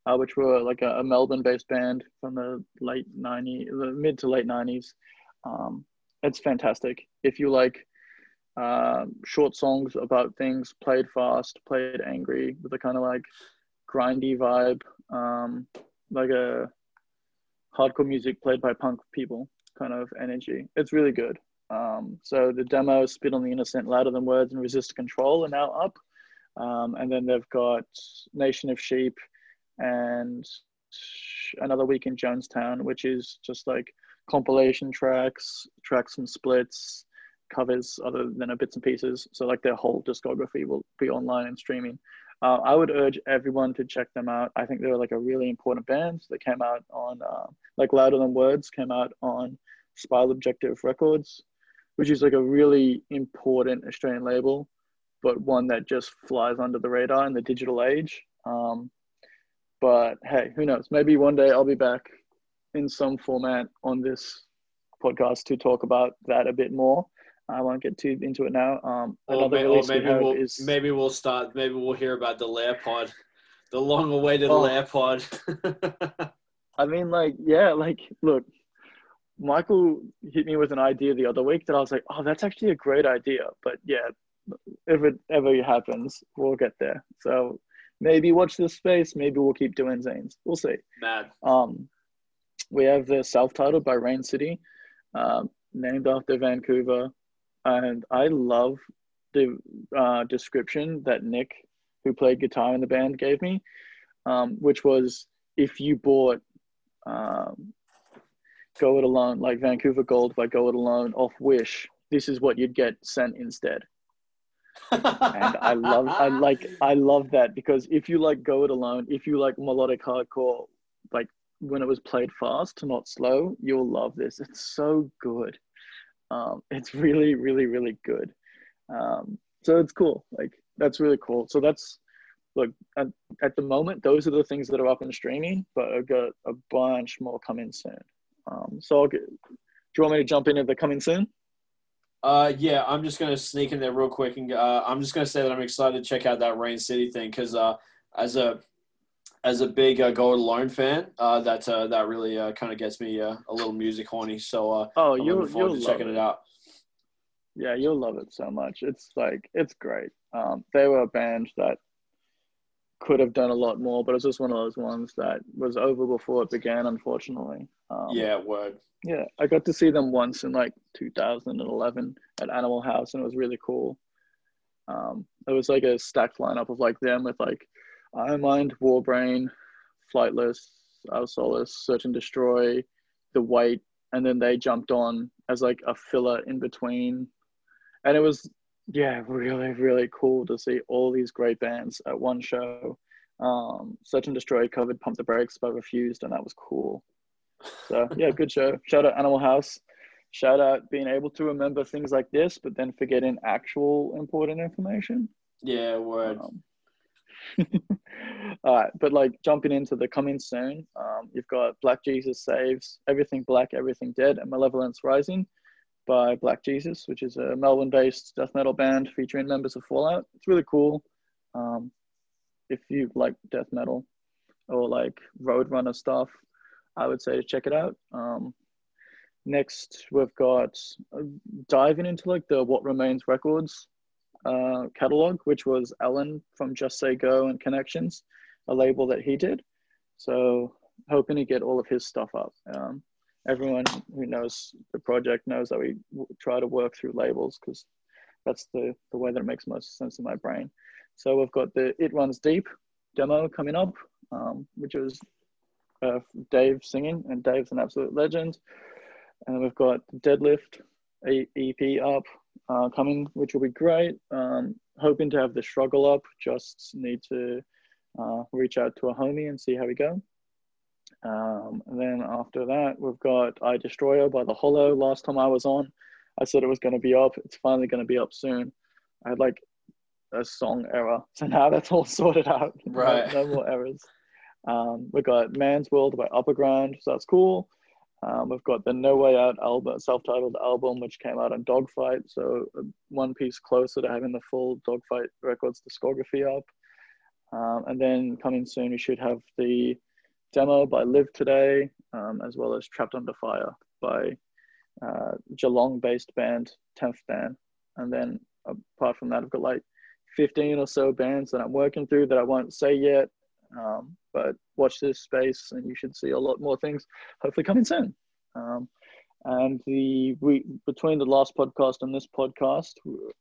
uh, which were like a, a Melbourne-based band from the late '90s, the mid to late '90s. Um, it's fantastic. If you like um, short songs about things played fast, played angry, with a kind of like grindy vibe, um, like a hardcore music played by punk people kind of energy. It's really good. Um, so the demo, Spit on the Innocent, Louder Than Words, and Resist Control are now up. Um, and then they've got Nation of Sheep and Another Week in Jonestown, which is just like compilation tracks, tracks from splits, covers other than a bits and pieces. So like their whole discography will be online and streaming. Uh, I would urge everyone to check them out. I think they're like a really important band. They came out on uh, like Louder Than Words came out on Spiral Objective Records, which is like a really important Australian label, but one that just flies under the radar in the digital age. Um, but hey, who knows? Maybe one day I'll be back in some format on this podcast to talk about that a bit more. I won't get too into it now. Um, Or, may- or maybe we'll is maybe we'll start. Maybe we'll hear about the lair pod, the long-awaited Oh. lair pod. I mean, like, yeah, like, look, Michael hit me with an idea the other week that I was like, oh, that's actually a great idea. But yeah, if it ever happens, we'll get there. So maybe watch this space. Maybe we'll keep doing zines. We'll see. Mad. Um, we have the self-titled by Rain City, um, named after Vancouver, and I love the uh, description that Nick, who played guitar in the band, gave me, um, which was if you bought um, Go It Alone, like Vancouver Gold by Go It Alone off Wish, this is what you'd get sent instead and I love I like I love that because if you like Go It Alone, if you like melodic hardcore, like when it was played fast, not slow, you'll love this. It's so good. Um, it's really, really, really good. Um, so it's cool. Like that's really cool. So that's look at, at the moment, those are the things that are up and streaming, but I've got a bunch more coming soon. Um, so I'll get, do you want me to jump in if they're coming soon? Uh, yeah, I'm just gonna sneak in there real quick, and uh, I'm just gonna say that I'm excited to check out that Rain City thing because uh, as a as a big uh, Go It Alone fan, uh, that uh, that really uh, kind of gets me uh, a little music horny. So uh, Oh, I'm you'll looking forward you'll checking it. it out. Yeah, you'll love it so much. It's like it's great. Um, they were a band that could have done a lot more, but it's just one of those ones that was over before it began, unfortunately. Um, yeah, word. yeah. I got to see them once in like 2011 at Animal House, and it was really cool. Um, it was like a stacked lineup of like them with like I mind, Warbrain, Flightless, Our Solace, Search and Destroy, The White, and then they jumped on as like a filler in between. And it was, yeah, really, really cool to see all these great bands at one show. Um, Search and Destroy covered Pump the Brakes by Refused, and that was cool. So, yeah, good show. Shout out Animal House. Shout out being able to remember things like this, but then forgetting actual important information. Yeah, word. Um, all right, but like jumping into the coming soon, um, you've got Black Jesus Saves, Everything Black, Everything Dead, and Malevolence Rising by Black Jesus, which is a Melbourne based death metal band featuring members of Fallout. It's really cool. Um, if you like death metal or like Roadrunner stuff, I would say to check it out. Um, next, we've got uh, diving into like the What Remains Records uh, catalog, which was Alan from Just Say Go and Connections, a label that he did. So hoping to get all of his stuff up. Um, everyone who knows the project knows that we try to work through labels because that's the, the way that it makes most sense in my brain. So we've got the It Runs Deep demo coming up, um, which was uh, Dave singing, and Dave's an absolute legend. And we've got Deadlift EP up uh, coming, which will be great. Um, hoping to have the struggle up. Just need to uh, reach out to a homie and see how we go. Um, and then after that, we've got I Destroyer by The Hollow. Last time I was on, I said it was going to be up. It's finally going to be up soon. I had like a song error, so now that's all sorted out. Right. no, more errors. Um, we've got Man's World by Upper Ground, so that's cool. Um, we've got the No Way Out album, self-titled album, which came out on Dogfight, so uh, one piece closer to having the full Dogfight Records discography up. Um, and then coming soon, we should have the demo by Live Today, um, as well as Trapped Under Fire by uh, Geelong-based band 10th Dan. And then apart from that, I've got like 15 or so bands that I'm working through that I won't say yet. Um, but watch this space, and you should see a lot more things. Hopefully, coming soon. Um, and the we between the last podcast and this podcast,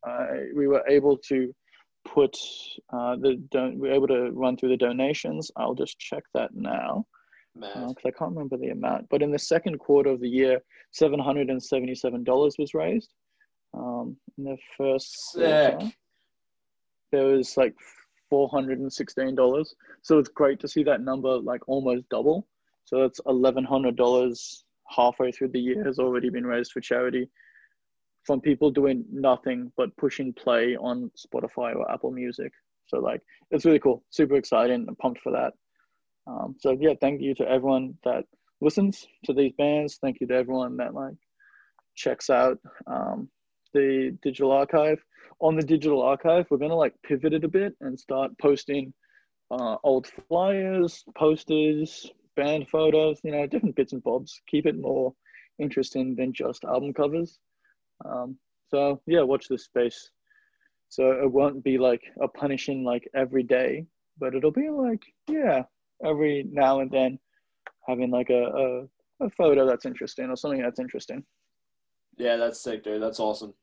I, we were able to put uh, the don- we were able to run through the donations. I'll just check that now because I can't remember the amount. But in the second quarter of the year, seven hundred and seventy-seven dollars was raised. Um, in the first quarter, there was like four hundred and sixteen dollars. So it's great to see that number like almost double. So that's eleven hundred dollars halfway through the year has already been raised for charity from people doing nothing but pushing play on Spotify or Apple Music. So like it's really cool, super exciting. I'm pumped for that. Um, so yeah, thank you to everyone that listens to these bands. Thank you to everyone that like checks out um, the digital archive. On the digital archive, we're gonna like pivot it a bit and start posting uh, old flyers, posters, band photos, you know, different bits and bobs. Keep it more interesting than just album covers. Um, so yeah, watch this space. So it won't be like a punishing like every day, but it'll be like yeah, every now and then having like a, a, a photo that's interesting or something that's interesting. Yeah, that's sick, dude. That's awesome.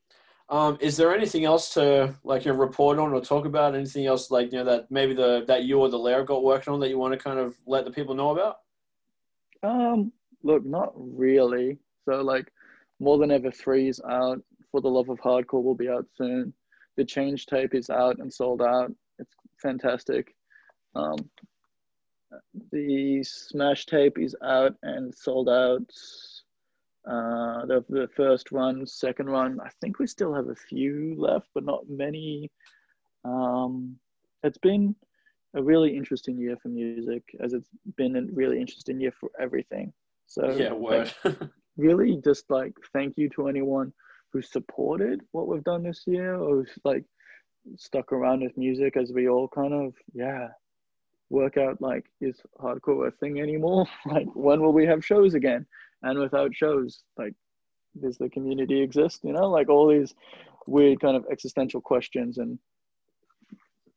Um, is there anything else to like you know, report on or talk about? Anything else like you know that maybe the that you or the Lair got working on that you want to kind of let the people know about? Um, look, not really. So like, more than ever three is out. For the love of hardcore will be out soon. The change tape is out and sold out. It's fantastic. Um, the smash tape is out and sold out. Uh, the the first run, second run. I think we still have a few left, but not many. Um, it's been a really interesting year for music, as it's been a really interesting year for everything. So Yeah, word. really just like thank you to anyone who supported what we've done this year or like stuck around with music as we all kind of yeah work out like is hardcore a thing anymore like when will we have shows again and without shows like does the community exist you know like all these weird kind of existential questions and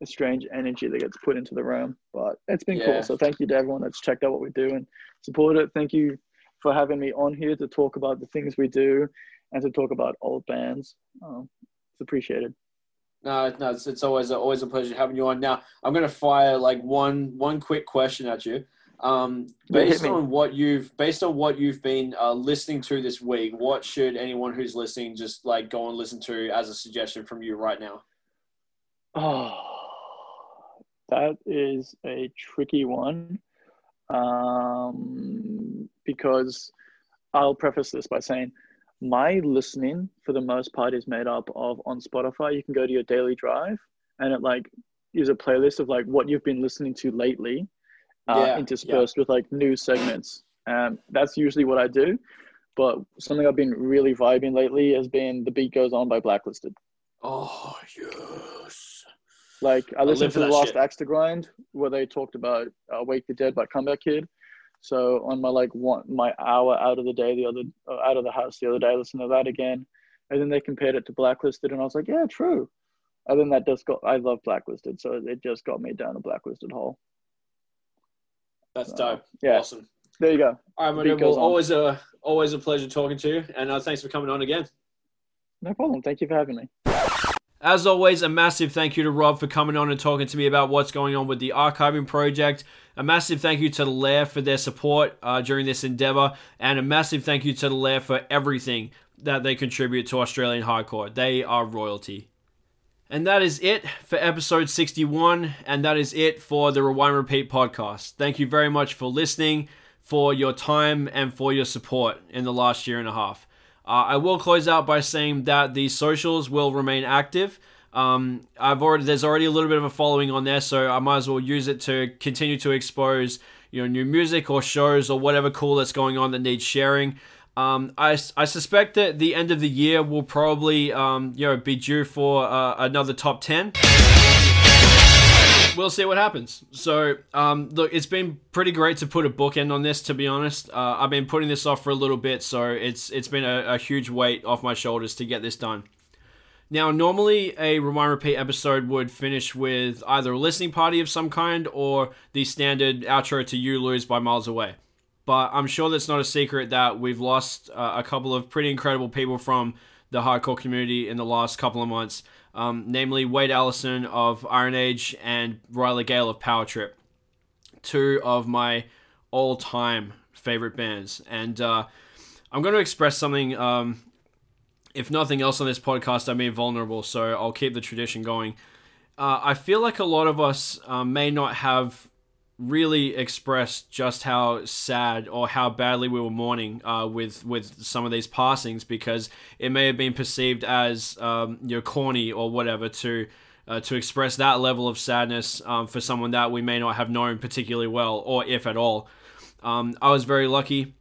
a strange energy that gets put into the room but it's been Yeah. cool so thank you to everyone that's checked out what we do and support it thank you for having me on here to talk about the things we do and to talk about old bands. Um, it's appreciated. No, no, it's, it's always a, always a pleasure having you on. Now, I'm going to fire like one one quick question at you. Um, based on what you've based on what you've been uh, listening to this week, what should anyone who's listening just like go and listen to as a suggestion from you right now? Oh, that is a tricky one. Um, because I'll preface this by saying my listening for the most part is made up of on Spotify. You can go to your daily drive and it like is a playlist of like what you've been listening to lately, uh, Yeah, interspersed with like news segments. Um, that's usually what I do. But something I've been really vibing lately has been "The Beat Goes On" by Blacklisted. Oh yes. Like I listened for to the last shit. Axe to Grind where they talked about uh, "Wake the Dead" by Comeback Kid. So on my like one my hour out of the day, the other uh, out of the house the other day, I listened to that again, and then they compared it to Blacklisted, and I was like, yeah, true. And then that just got I love Blacklisted, so it just got me down a Blacklisted hole. That's Uh, dope. yeah. Awesome. There you go. All right, my dude, well, always a always a pleasure talking to you, and uh, thanks for coming on again. No problem. Thank you for having me. As always, a massive thank you to Rob for coming on and talking to me about what's going on with the archiving project. A massive thank you to the Lair for their support uh, during this endeavor, and a massive thank you to the Lair for everything that they contribute to Australian hardcore. They are royalty. And that is it for episode 61, and that is it for the Rewind Repeat podcast. Thank you very much for listening, for your time, and for your support in the last year and a half. Uh, I will close out by saying that the socials will remain active. Um, I've already there's already a little bit of a following on there, so I might as well use it to continue to expose you know new music or shows or whatever cool that's going on that needs sharing. Um, I, I suspect that the end of the year will probably um, you know be due for uh, another top ten. We'll see what happens. So, um, look, it's been pretty great to put a bookend on this. To be honest, uh, I've been putting this off for a little bit, so it's it's been a, a huge weight off my shoulders to get this done. Now, normally a Rewind Repeat episode would finish with either a listening party of some kind or the standard outro to You Lose by Miles Away. But I'm sure that's not a secret that we've lost uh, a couple of pretty incredible people from the hardcore community in the last couple of months, um, namely Wade Allison of Iron Age and Riley Gale of Power Trip, two of my all time favorite bands. And uh, I'm going to express something. Um, if nothing else on this podcast, I'm being vulnerable, so I'll keep the tradition going. uh, I feel like a lot of us uh, may not have really expressed just how sad or how badly we were mourning uh, with with some of these passings because it may have been perceived as um, you know corny or whatever to uh, to express that level of sadness um, for someone that we may not have known particularly well or if at all. Um, I was very lucky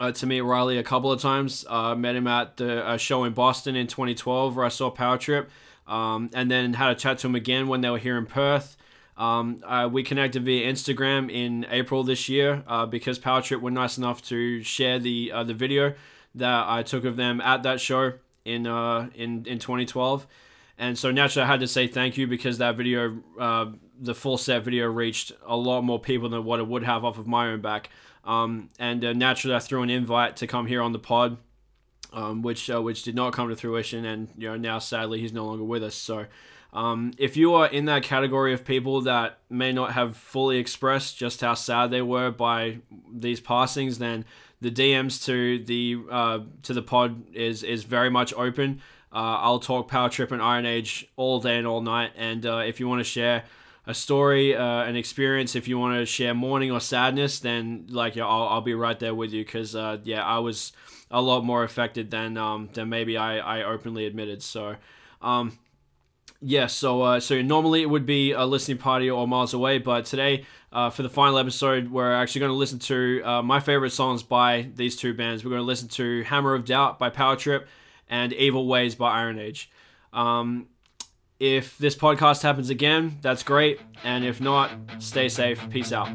uh, to meet Riley a couple of times. Uh, met him at the show in Boston in 2012 where I saw Power Trip, um, and then had a chat to him again when they were here in Perth. Um, uh, we connected via Instagram in April this year uh, because Power Trip were nice enough to share the uh, the video that I took of them at that show in uh, in in 2012. And so naturally, I had to say thank you because that video, uh, the full set video, reached a lot more people than what it would have off of my own back. Um, and uh, naturally, I threw an invite to come here on the pod, um, which which did not come to fruition, and you know now sadly he's no longer with us. So. Um, if you are in that category of people that may not have fully expressed just how sad they were by these passings, then the DMs to the uh, to the pod is is very much open. Uh, I'll talk Power Trip and Iron Age all day and all night. And uh, if you want to share a story, uh, an experience, if you want to share mourning or sadness, then like yeah, I'll, I'll be right there with you because uh, yeah, I was a lot more affected than um, than maybe I, I openly admitted. So. Um, yeah, so uh, so normally it would be a listening party or miles away, but today uh, for the final episode, we're actually going to listen to uh, my favorite songs by these two bands. We're going to listen to Hammer of Doubt by Power Trip and Evil Ways by Iron Age. Um, if this podcast happens again, that's great, and if not, stay safe. Peace out.